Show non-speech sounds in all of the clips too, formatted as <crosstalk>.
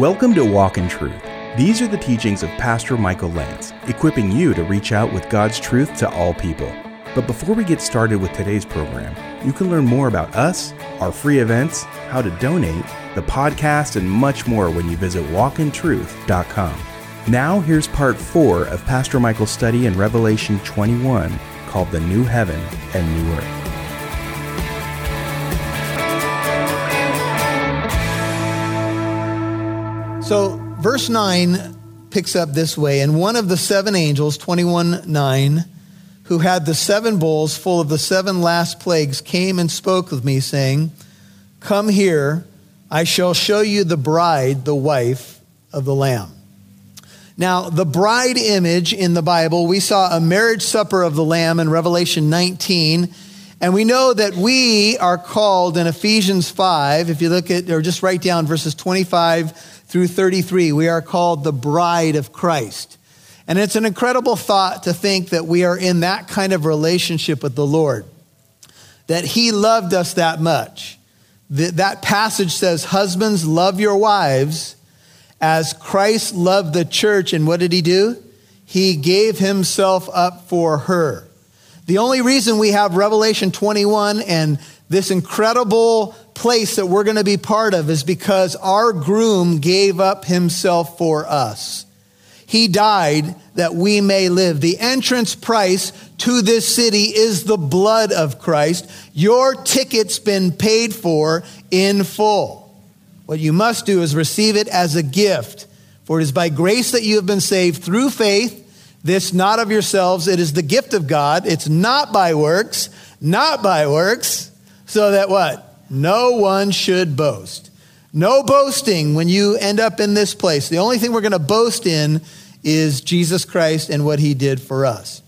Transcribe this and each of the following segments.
Welcome to Walk in Truth. These are the teachings of Pastor Michael Lance, equipping you to reach out with God's truth to all people. But before we get started with today's program, you can learn more about us, our free events, how to donate, the podcast, and much more when you visit walkintruth.com. Now, here's part four of Pastor Michael's study in Revelation 21 called The New Heaven and New Earth. So, verse 9 picks up this way And one of the seven angels, 21 9, who had the seven bowls full of the seven last plagues, came and spoke with me, saying, Come here, I shall show you the bride, the wife of the Lamb. Now, the bride image in the Bible, we saw a marriage supper of the Lamb in Revelation 19. And we know that we are called in Ephesians 5, if you look at, or just write down verses 25 through 33. We are called the bride of Christ. And it's an incredible thought to think that we are in that kind of relationship with the Lord, that He loved us that much. That passage says, Husbands, love your wives as Christ loved the church. And what did He do? He gave Himself up for her. The only reason we have Revelation 21 and this incredible place that we're going to be part of is because our groom gave up himself for us. He died that we may live. The entrance price to this city is the blood of Christ. Your ticket's been paid for in full. What you must do is receive it as a gift. For it is by grace that you have been saved through faith, this not of yourselves. It is the gift of God. It's not by works, not by works, so that what? No one should boast. No boasting when you end up in this place. The only thing we're going to boast in is Jesus Christ and what he did for us.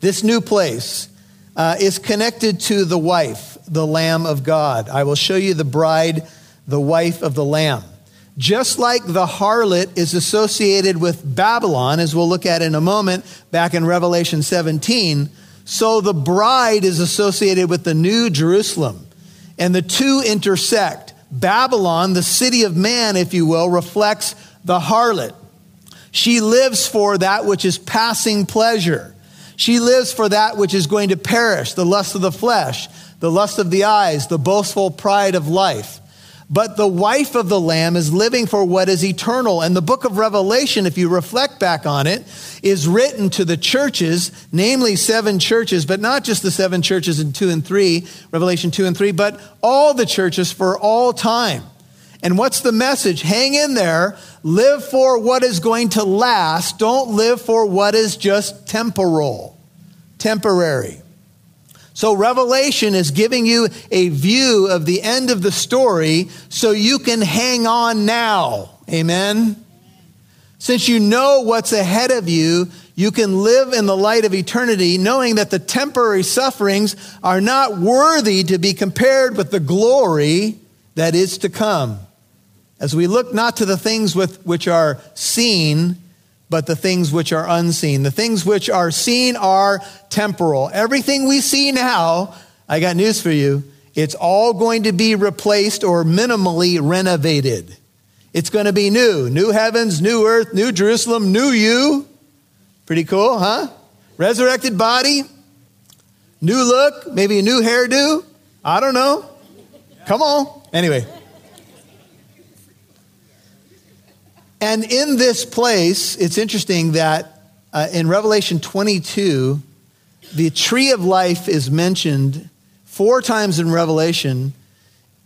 This new place uh, is connected to the wife, the Lamb of God. I will show you the bride, the wife of the Lamb. Just like the harlot is associated with Babylon, as we'll look at in a moment back in Revelation 17, so the bride is associated with the new Jerusalem and the two intersect. Babylon, the city of man, if you will, reflects the harlot. She lives for that which is passing pleasure. She lives for that which is going to perish, the lust of the flesh, the lust of the eyes, the boastful pride of life. But the wife of the Lamb is living for what is eternal. And the book of Revelation, if you reflect back on it, is written to the churches, namely seven churches, but not just the seven churches in two and three, Revelation two and three, but all the churches for all time. And what's the message? Hang in there. Live for what is going to last. Don't live for what is just temporal, temporary. So, Revelation is giving you a view of the end of the story so you can hang on now. Amen? Since you know what's ahead of you, you can live in the light of eternity, knowing that the temporary sufferings are not worthy to be compared with the glory that is to come. As we look not to the things with, which are seen, but the things which are unseen. The things which are seen are temporal. Everything we see now, I got news for you, it's all going to be replaced or minimally renovated. It's going to be new. New heavens, new earth, new Jerusalem, new you. Pretty cool, huh? Resurrected body, new look, maybe a new hairdo. I don't know. Come on. Anyway. And in this place, it's interesting that uh, in Revelation 22, the tree of life is mentioned four times in Revelation,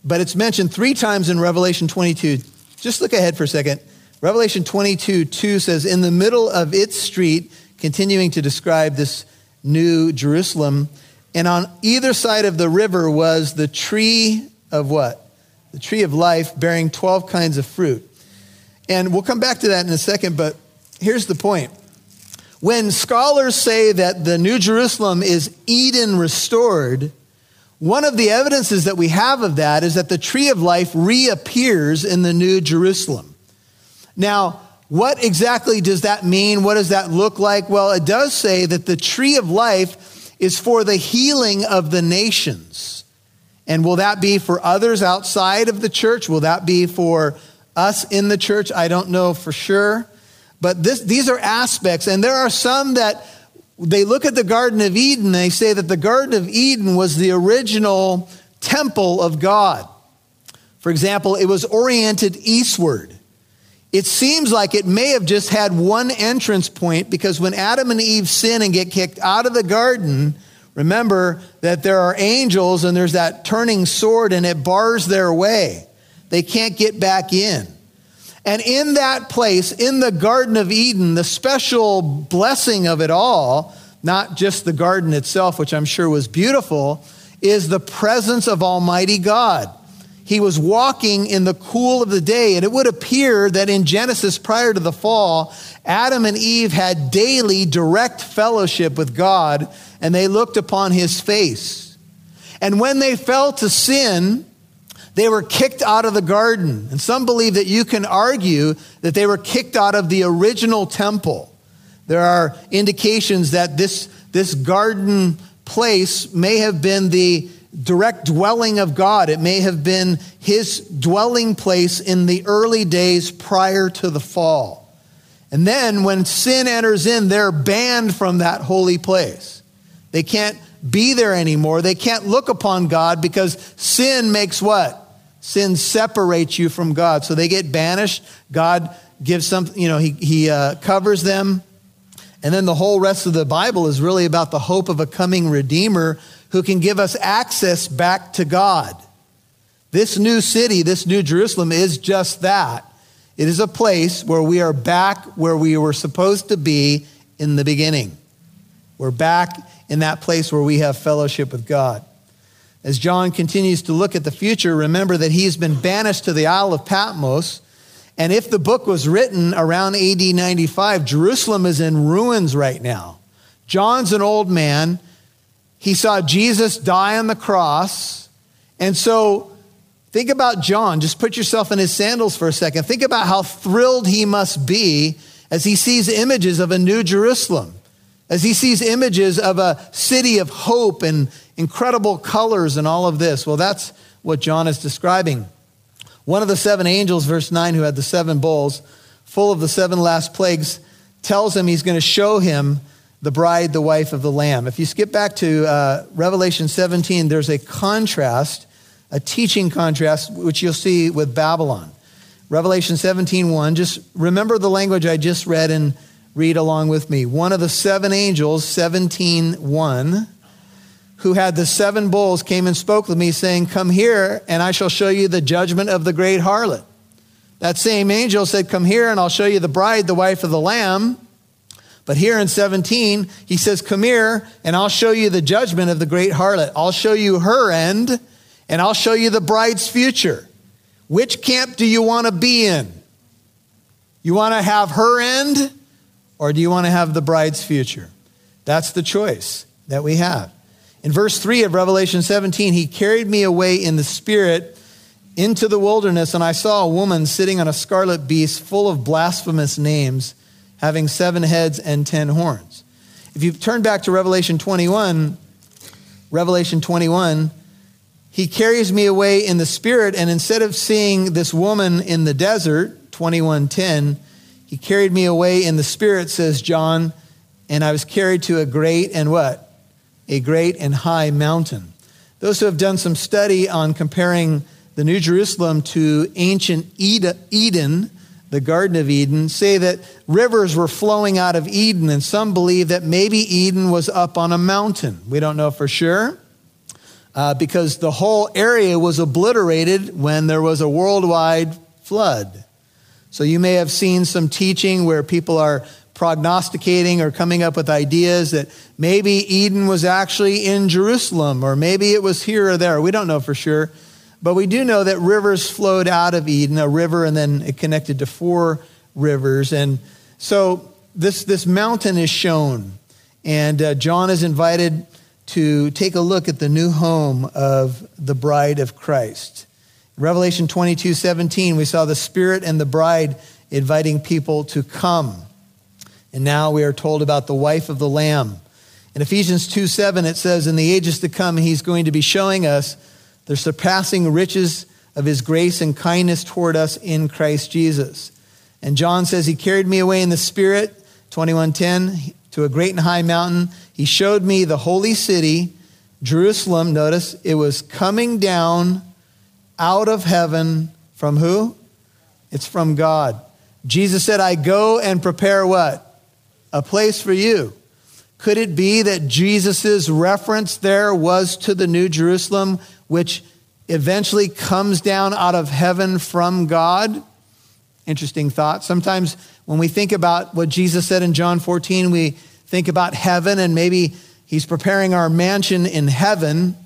but it's mentioned three times in Revelation 22. Just look ahead for a second. Revelation 22 2 says, In the middle of its street, continuing to describe this new Jerusalem, and on either side of the river was the tree of what? The tree of life bearing 12 kinds of fruit. And we'll come back to that in a second, but here's the point. When scholars say that the New Jerusalem is Eden restored, one of the evidences that we have of that is that the tree of life reappears in the New Jerusalem. Now, what exactly does that mean? What does that look like? Well, it does say that the tree of life is for the healing of the nations. And will that be for others outside of the church? Will that be for us in the church, I don't know for sure. But this, these are aspects, and there are some that they look at the Garden of Eden, they say that the Garden of Eden was the original temple of God. For example, it was oriented eastward. It seems like it may have just had one entrance point because when Adam and Eve sin and get kicked out of the garden, remember that there are angels and there's that turning sword and it bars their way. They can't get back in. And in that place, in the Garden of Eden, the special blessing of it all, not just the garden itself, which I'm sure was beautiful, is the presence of Almighty God. He was walking in the cool of the day, and it would appear that in Genesis, prior to the fall, Adam and Eve had daily direct fellowship with God, and they looked upon his face. And when they fell to sin, they were kicked out of the garden. And some believe that you can argue that they were kicked out of the original temple. There are indications that this, this garden place may have been the direct dwelling of God. It may have been his dwelling place in the early days prior to the fall. And then when sin enters in, they're banned from that holy place. They can't be there anymore. They can't look upon God because sin makes what? Sin separates you from God. So they get banished. God gives some, you know, he, he uh, covers them. And then the whole rest of the Bible is really about the hope of a coming Redeemer who can give us access back to God. This new city, this new Jerusalem, is just that. It is a place where we are back where we were supposed to be in the beginning. We're back in that place where we have fellowship with God. As John continues to look at the future, remember that he's been banished to the Isle of Patmos. And if the book was written around AD 95, Jerusalem is in ruins right now. John's an old man. He saw Jesus die on the cross. And so think about John. Just put yourself in his sandals for a second. Think about how thrilled he must be as he sees images of a new Jerusalem as he sees images of a city of hope and incredible colors and all of this. Well, that's what John is describing. One of the seven angels, verse 9, who had the seven bowls, full of the seven last plagues, tells him he's going to show him the bride, the wife of the Lamb. If you skip back to uh, Revelation 17, there's a contrast, a teaching contrast, which you'll see with Babylon. Revelation 17, 1, just remember the language I just read and Read along with me. One of the seven angels, 17 1, who had the seven bowls, came and spoke with me, saying, Come here, and I shall show you the judgment of the great harlot. That same angel said, Come here, and I'll show you the bride, the wife of the Lamb. But here in 17, he says, Come here, and I'll show you the judgment of the great harlot. I'll show you her end, and I'll show you the bride's future. Which camp do you want to be in? You want to have her end? or do you want to have the bride's future? That's the choice that we have. In verse 3 of Revelation 17, he carried me away in the spirit into the wilderness, and I saw a woman sitting on a scarlet beast full of blasphemous names, having seven heads and ten horns. If you turn back to Revelation 21, Revelation 21, he carries me away in the spirit, and instead of seeing this woman in the desert, 2110, he carried me away in the spirit, says John, and I was carried to a great and what? A great and high mountain. Those who have done some study on comparing the New Jerusalem to ancient Eden, the Garden of Eden, say that rivers were flowing out of Eden, and some believe that maybe Eden was up on a mountain. We don't know for sure. Uh, because the whole area was obliterated when there was a worldwide flood. So you may have seen some teaching where people are prognosticating or coming up with ideas that maybe Eden was actually in Jerusalem or maybe it was here or there. We don't know for sure. But we do know that rivers flowed out of Eden, a river, and then it connected to four rivers. And so this, this mountain is shown. And uh, John is invited to take a look at the new home of the bride of Christ. Revelation 22 17, we saw the Spirit and the bride inviting people to come. And now we are told about the wife of the Lamb. In Ephesians 2 7, it says, In the ages to come, he's going to be showing us the surpassing riches of his grace and kindness toward us in Christ Jesus. And John says he carried me away in the spirit, 2110, to a great and high mountain. He showed me the holy city, Jerusalem. Notice it was coming down out of heaven from who? It's from God. Jesus said, I go and prepare what? A place for you. Could it be that Jesus' reference there was to the New Jerusalem, which eventually comes down out of heaven from God? Interesting thought. Sometimes when we think about what Jesus said in John 14, we think about heaven and maybe he's preparing our mansion in heaven.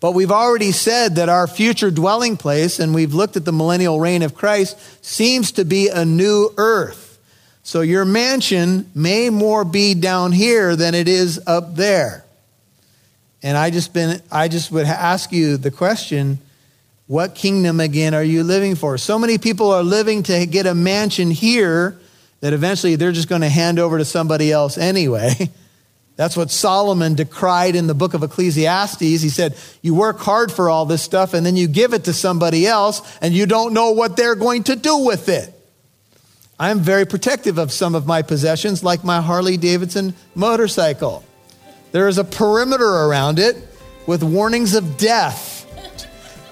But we've already said that our future dwelling place, and we've looked at the millennial reign of Christ, seems to be a new earth. So your mansion may more be down here than it is up there. And I just been I just would ask you the question, what kingdom again are you living for? So many people are living to get a mansion here that eventually they're just going to hand over to somebody else anyway. <laughs> That's what Solomon decried in the book of Ecclesiastes. He said, You work hard for all this stuff and then you give it to somebody else and you don't know what they're going to do with it. I'm very protective of some of my possessions, like my Harley Davidson motorcycle. There is a perimeter around it with warnings of death.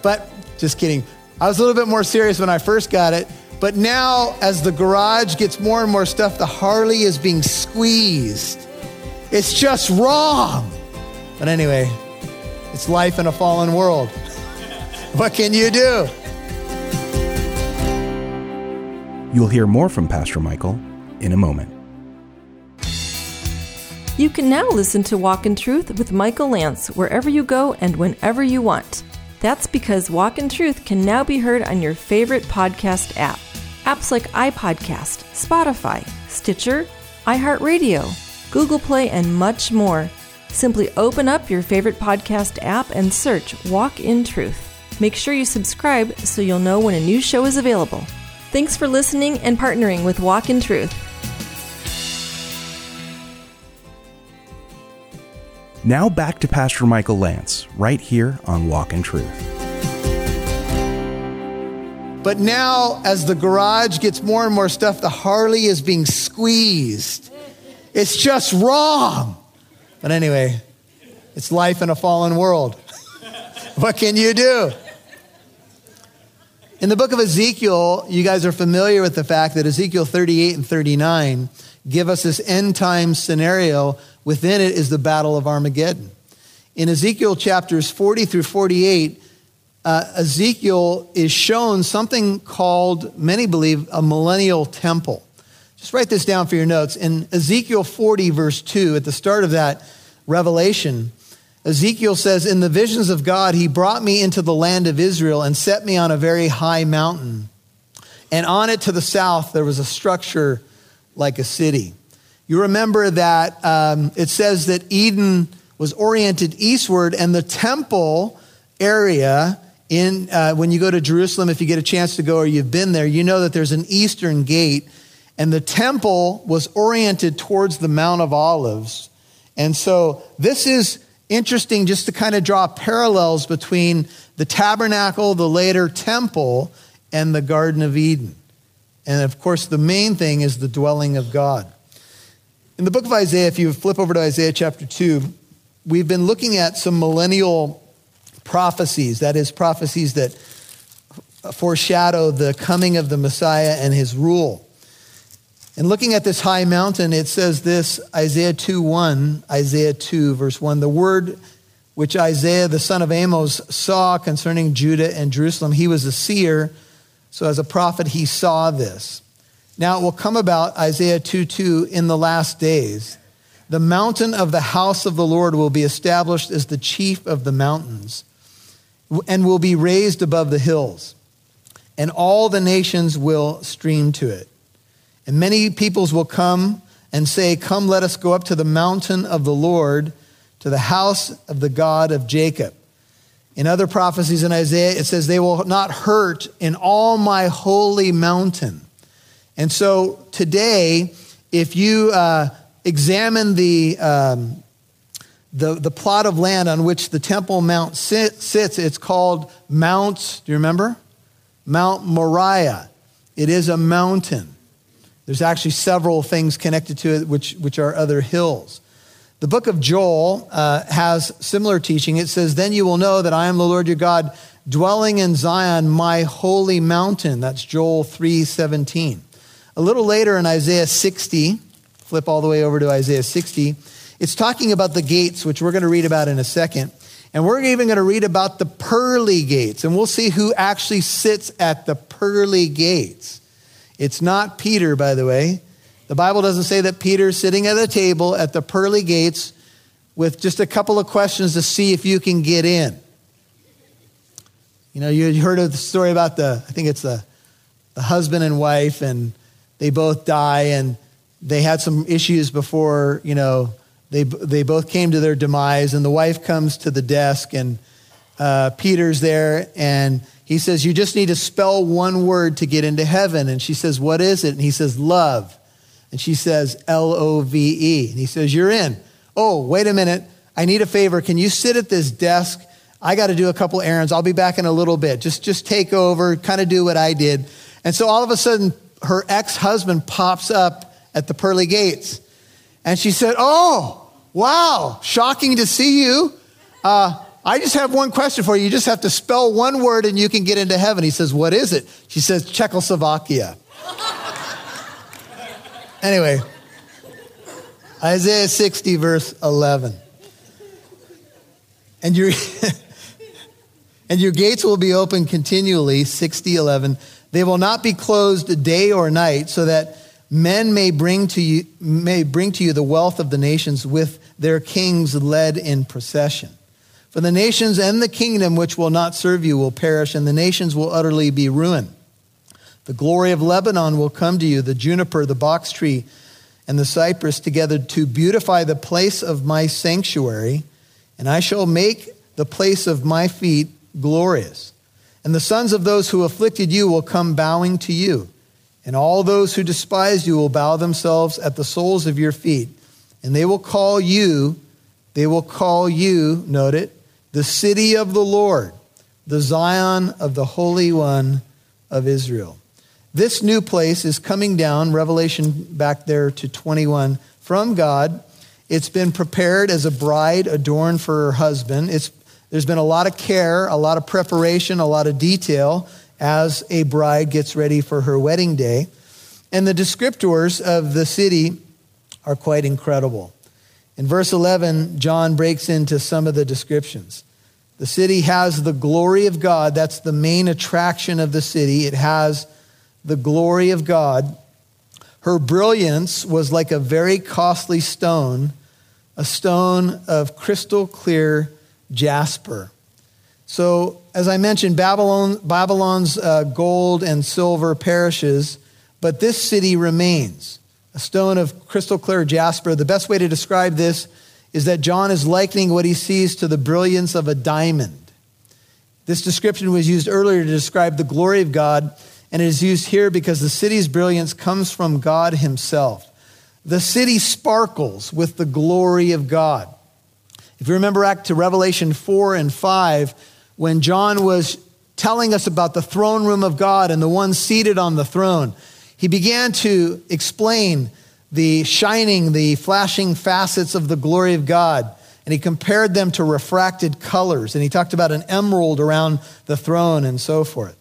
But just kidding. I was a little bit more serious when I first got it. But now, as the garage gets more and more stuff, the Harley is being squeezed. It's just wrong. But anyway, it's life in a fallen world. what can you do? You'll hear more from Pastor Michael in a moment. You can now listen to Walk in Truth with Michael Lance wherever you go and whenever you want. That's because Walk in Truth can now be heard on your favorite podcast app. Apps like iPodcast, Spotify, Stitcher, iHeartRadio, Google Play, and much more. Simply open up your favorite podcast app and search Walk in Truth. Make sure you subscribe so you'll know when a new show is available. Thanks for listening and partnering with Walk in Truth. Now back to Pastor Michael Lance, right here on Walk in Truth. But now, as the garage gets more and more stuff, the Harley is being squeezed. It's just wrong. But anyway, it's life in a fallen world. <laughs> what can you do? In the book of Ezekiel, you guys are familiar with the fact that Ezekiel 38 and 39 give us this end time scenario. Within it is the Battle of Armageddon. In Ezekiel chapters 40 through 48, uh, Ezekiel is shown something called, many believe, a millennial temple. Just write this down for your notes. In Ezekiel 40, verse 2, at the start of that revelation, Ezekiel says, In the visions of God, he brought me into the land of Israel and set me on a very high mountain. And on it to the south, there was a structure like a city. You remember that um, it says that Eden was oriented eastward, and the temple area in uh, when you go to Jerusalem, if you get a chance to go or you've been there, you know that there's an eastern gate, and the temple was oriented towards the Mount of Olives. And so this is interesting just to kind of draw parallels between the tabernacle, the later temple, and the Garden of Eden. And of course, the main thing is the dwelling of God. In the book of Isaiah, if you flip over to Isaiah chapter 2, we've been looking at some millennial prophecies, that is, prophecies that foreshadow the coming of the Messiah and his rule. And looking at this high mountain, it says this Isaiah 2 1, Isaiah 2, verse 1. The word which Isaiah, the son of Amos, saw concerning Judah and Jerusalem, he was a seer. So as a prophet, he saw this. Now it will come about, Isaiah 2 2, in the last days. The mountain of the house of the Lord will be established as the chief of the mountains and will be raised above the hills, and all the nations will stream to it. And many peoples will come and say, Come, let us go up to the mountain of the Lord, to the house of the God of Jacob. In other prophecies in Isaiah, it says, They will not hurt in all my holy mountain. And so today, if you uh, examine the, um, the, the plot of land on which the Temple Mount sit, sits, it's called Mount, do you remember? Mount Moriah. It is a mountain. There's actually several things connected to it, which, which are other hills. The book of Joel uh, has similar teaching. It says, Then you will know that I am the Lord your God, dwelling in Zion, my holy mountain. That's Joel 3:17. A little later in Isaiah 60, flip all the way over to Isaiah 60, it's talking about the gates, which we're going to read about in a second. And we're even going to read about the pearly gates, and we'll see who actually sits at the pearly gates. It's not Peter, by the way. The Bible doesn't say that Peter's sitting at a table at the pearly gates with just a couple of questions to see if you can get in. You know, you heard of the story about the, I think it's the, the husband and wife, and they both die, and they had some issues before, you know, they, they both came to their demise, and the wife comes to the desk, and uh, Peter's there, and he says, You just need to spell one word to get into heaven. And she says, What is it? And he says, Love. And she says, L O V E. And he says, You're in. Oh, wait a minute. I need a favor. Can you sit at this desk? I got to do a couple errands. I'll be back in a little bit. Just, just take over, kind of do what I did. And so all of a sudden, her ex husband pops up at the pearly gates. And she said, Oh, wow, shocking to see you. Uh, I just have one question for you. You just have to spell one word and you can get into heaven. He says, What is it? She says, Czechoslovakia. anyway, Isaiah 60, verse 11. And your, <laughs> and your gates will be open continually, 60, 11. They will not be closed day or night, so that men may bring to you, may bring to you the wealth of the nations with their kings led in procession. For the nations and the kingdom which will not serve you will perish, and the nations will utterly be ruined. The glory of Lebanon will come to you, the juniper, the box tree, and the cypress together to beautify the place of my sanctuary, and I shall make the place of my feet glorious. And the sons of those who afflicted you will come bowing to you, and all those who despise you will bow themselves at the soles of your feet, and they will call you, they will call you, note it, the city of the Lord, the Zion of the Holy One of Israel. This new place is coming down, Revelation back there to 21, from God. It's been prepared as a bride adorned for her husband. It's, there's been a lot of care, a lot of preparation, a lot of detail as a bride gets ready for her wedding day. And the descriptors of the city are quite incredible. In verse 11, John breaks into some of the descriptions. The city has the glory of God. That's the main attraction of the city. It has the glory of God. Her brilliance was like a very costly stone, a stone of crystal clear jasper. So, as I mentioned, Babylon, Babylon's uh, gold and silver perishes, but this city remains a stone of crystal clear jasper. The best way to describe this is that John is likening what he sees to the brilliance of a diamond. This description was used earlier to describe the glory of God, and it is used here because the city's brilliance comes from God Himself. The city sparkles with the glory of God. If you remember back to Revelation 4 and 5, when John was telling us about the throne room of God and the one seated on the throne, he began to explain the shining, the flashing facets of the glory of God. And he compared them to refracted colors. And he talked about an emerald around the throne and so forth.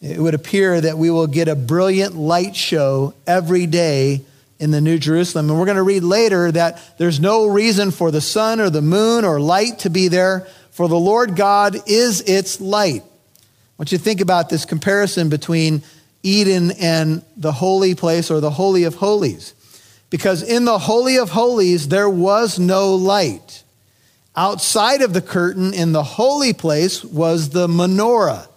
It would appear that we will get a brilliant light show every day in the New Jerusalem. And we're going to read later that there's no reason for the sun or the moon or light to be there, for the Lord God is its light. I want you to think about this comparison between Eden and the holy place or the Holy of Holies. Because in the Holy of Holies, there was no light. Outside of the curtain in the holy place was the menorah,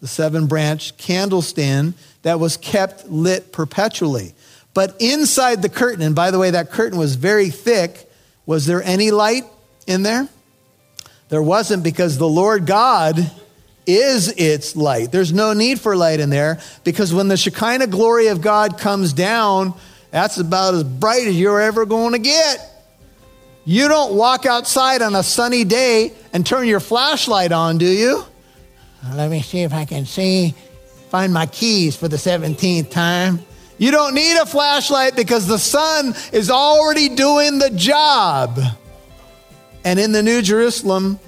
the seven branch candlestand that was kept lit perpetually. But inside the curtain, and by the way, that curtain was very thick, was there any light in there? There wasn't because the Lord God is its light. There's no need for light in there because when the Shekinah glory of God comes down, that's about as bright as you're ever going to get. You don't walk outside on a sunny day and turn your flashlight on, do you? Let me see if I can see, find my keys for the 17th time. You don't need a flashlight because the sun is already doing the job. And in the New Jerusalem,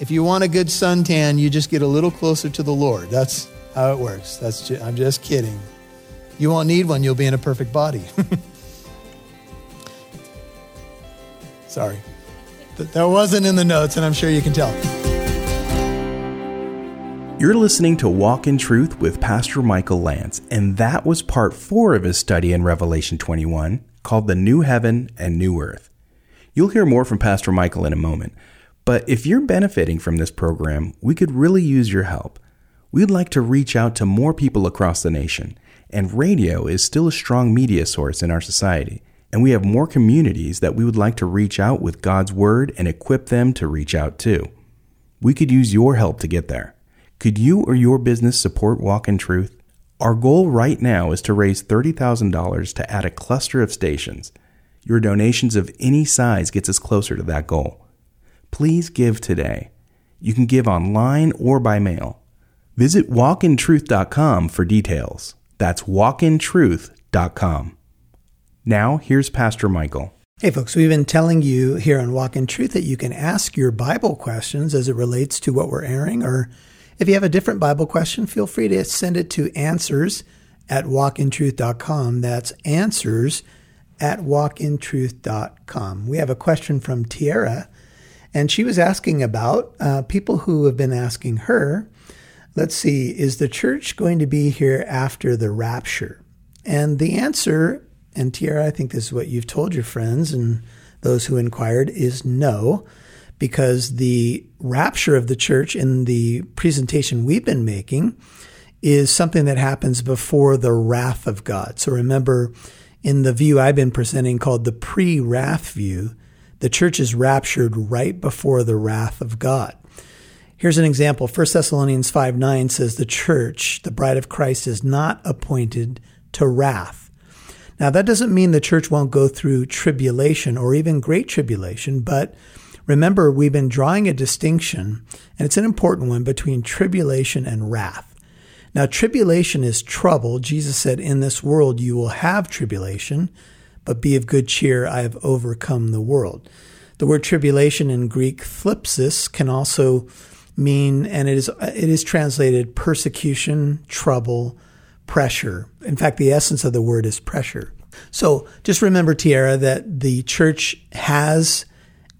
if you want a good suntan, you just get a little closer to the Lord. That's how it works. That's I'm just kidding. You won't need one, you'll be in a perfect body. <laughs> Sorry. That wasn't in the notes, and I'm sure you can tell. You're listening to Walk in Truth with Pastor Michael Lance, and that was part four of his study in Revelation 21 called The New Heaven and New Earth. You'll hear more from Pastor Michael in a moment, but if you're benefiting from this program, we could really use your help. We'd like to reach out to more people across the nation, and radio is still a strong media source in our society. And we have more communities that we would like to reach out with God's Word and equip them to reach out too. We could use your help to get there. Could you or your business support Walk in Truth? Our goal right now is to raise $30,000 to add a cluster of stations. Your donations of any size gets us closer to that goal. Please give today. You can give online or by mail. Visit walkintruth.com for details. That's walkintruth.com. Now, here's Pastor Michael. Hey, folks, we've been telling you here on Walk in Truth that you can ask your Bible questions as it relates to what we're airing. Or if you have a different Bible question, feel free to send it to answers at walkintruth.com. That's answers at walkintruth.com. We have a question from Tierra, and she was asking about uh, people who have been asking her, let's see, is the church going to be here after the rapture? And the answer, and Tierra, I think this is what you've told your friends and those who inquired, is no, because the rapture of the church in the presentation we've been making is something that happens before the wrath of God. So remember, in the view I've been presenting called the pre wrath view, the church is raptured right before the wrath of God. Here's an example 1 Thessalonians 5 9 says, The church, the bride of Christ, is not appointed to wrath. Now, that doesn't mean the church won't go through tribulation or even great tribulation, but remember, we've been drawing a distinction, and it's an important one, between tribulation and wrath. Now, tribulation is trouble. Jesus said, In this world you will have tribulation, but be of good cheer, I have overcome the world. The word tribulation in Greek, thlipsis, can also mean, and it is, it is translated persecution, trouble, pressure. In fact, the essence of the word is pressure. So just remember, Tierra, that the church has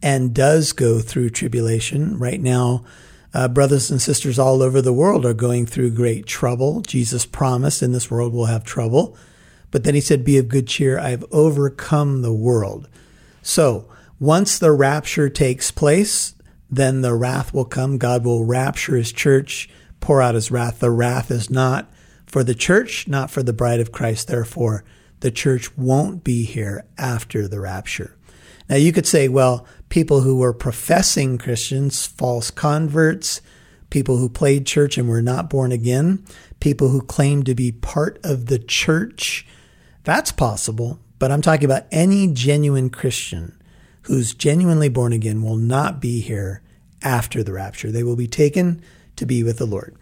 and does go through tribulation. Right now, uh, brothers and sisters all over the world are going through great trouble. Jesus promised in this world we'll have trouble. But then he said, Be of good cheer. I've overcome the world. So once the rapture takes place, then the wrath will come. God will rapture his church, pour out his wrath. The wrath is not for the church, not for the bride of Christ. Therefore, the church won't be here after the rapture. Now, you could say, well, people who were professing Christians, false converts, people who played church and were not born again, people who claimed to be part of the church, that's possible. But I'm talking about any genuine Christian who's genuinely born again will not be here after the rapture. They will be taken to be with the Lord.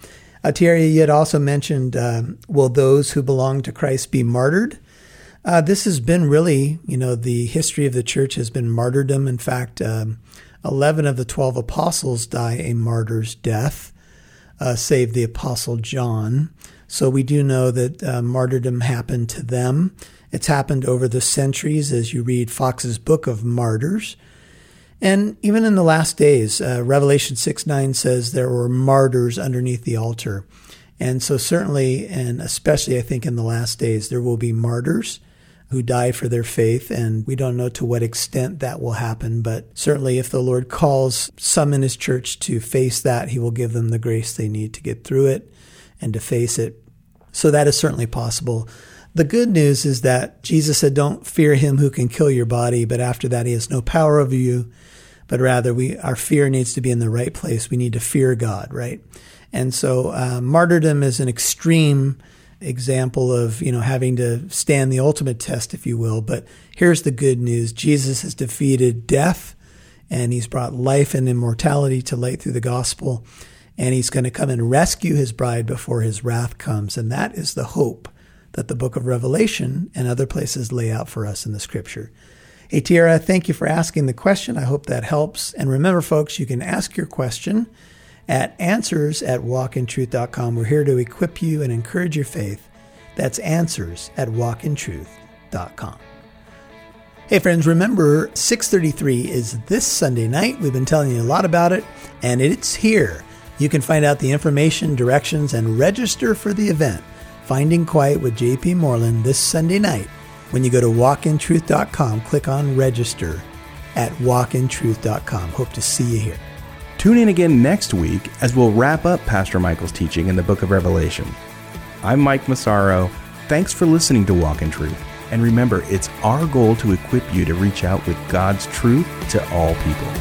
Uh, Tierra, you had also mentioned, um, will those who belong to Christ be martyred? Uh, this has been really, you know, the history of the church has been martyrdom. In fact, um, 11 of the 12 apostles die a martyr's death, uh, save the apostle John. So we do know that uh, martyrdom happened to them. It's happened over the centuries as you read Foxe's Book of Martyrs. And even in the last days, uh, Revelation 6 9 says there were martyrs underneath the altar. And so, certainly, and especially, I think, in the last days, there will be martyrs who die for their faith. And we don't know to what extent that will happen, but certainly if the Lord calls some in his church to face that, he will give them the grace they need to get through it and to face it. So that is certainly possible. The good news is that Jesus said, Don't fear him who can kill your body, but after that, he has no power over you. But rather, we our fear needs to be in the right place. We need to fear God, right? And so, uh, martyrdom is an extreme example of you know having to stand the ultimate test, if you will. But here's the good news: Jesus has defeated death, and he's brought life and immortality to light through the gospel. And he's going to come and rescue his bride before his wrath comes. And that is the hope that the book of Revelation and other places lay out for us in the scripture. Hey, Tiara, thank you for asking the question. I hope that helps. And remember, folks, you can ask your question at answers at walkintruth.com. We're here to equip you and encourage your faith. That's answers at walkintruth.com. Hey friends, remember 633 is this Sunday night. We've been telling you a lot about it and it's here. You can find out the information, directions, and register for the event, Finding Quiet with JP Moreland this Sunday night. When you go to walkintruth.com, click on register at walkintruth.com. Hope to see you here. Tune in again next week as we'll wrap up Pastor Michael's teaching in the book of Revelation. I'm Mike Massaro. Thanks for listening to Walk in Truth. And remember, it's our goal to equip you to reach out with God's truth to all people.